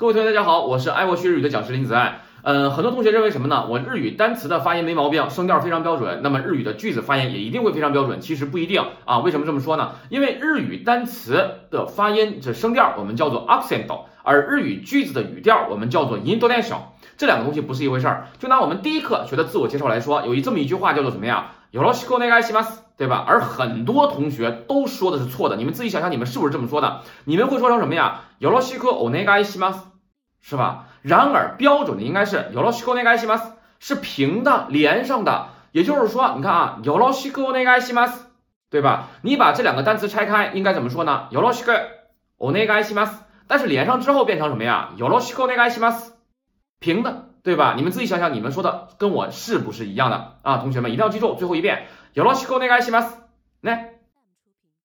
各位同学，大家好，我是爱我学日语的讲师林子爱。嗯，很多同学认为什么呢？我日语单词的发音没毛病，声调非常标准，那么日语的句子发音也一定会非常标准。其实不一定啊，为什么这么说呢？因为日语单词的发音这声调我们叫做 accent，而日语句子的语调我们叫做 intonation，这两个东西不是一回事儿。就拿我们第一课学的自我介绍来说，有一这么一句话叫做怎么样？よろしくお願いします，对吧？而很多同学都说的是错的，你们自己想想，你们是不是这么说的？你们会说成什么呀？よろしくお願いします。 是吧？然而标准的应该是 yoroshiku ne ga s 是平的连上的，也就是说，你看啊，yoroshiku ne ga s 对吧？你把这两个单词拆开，应该怎么说呢？yoroshiku ne ga s 但是连上之后变成什么呀？yoroshiku ne ga s 平的，对吧？你们自己想想，你们说的跟我是不是一样的啊？同学们一定要记住，最后一遍，yoroshiku ne ga s 来。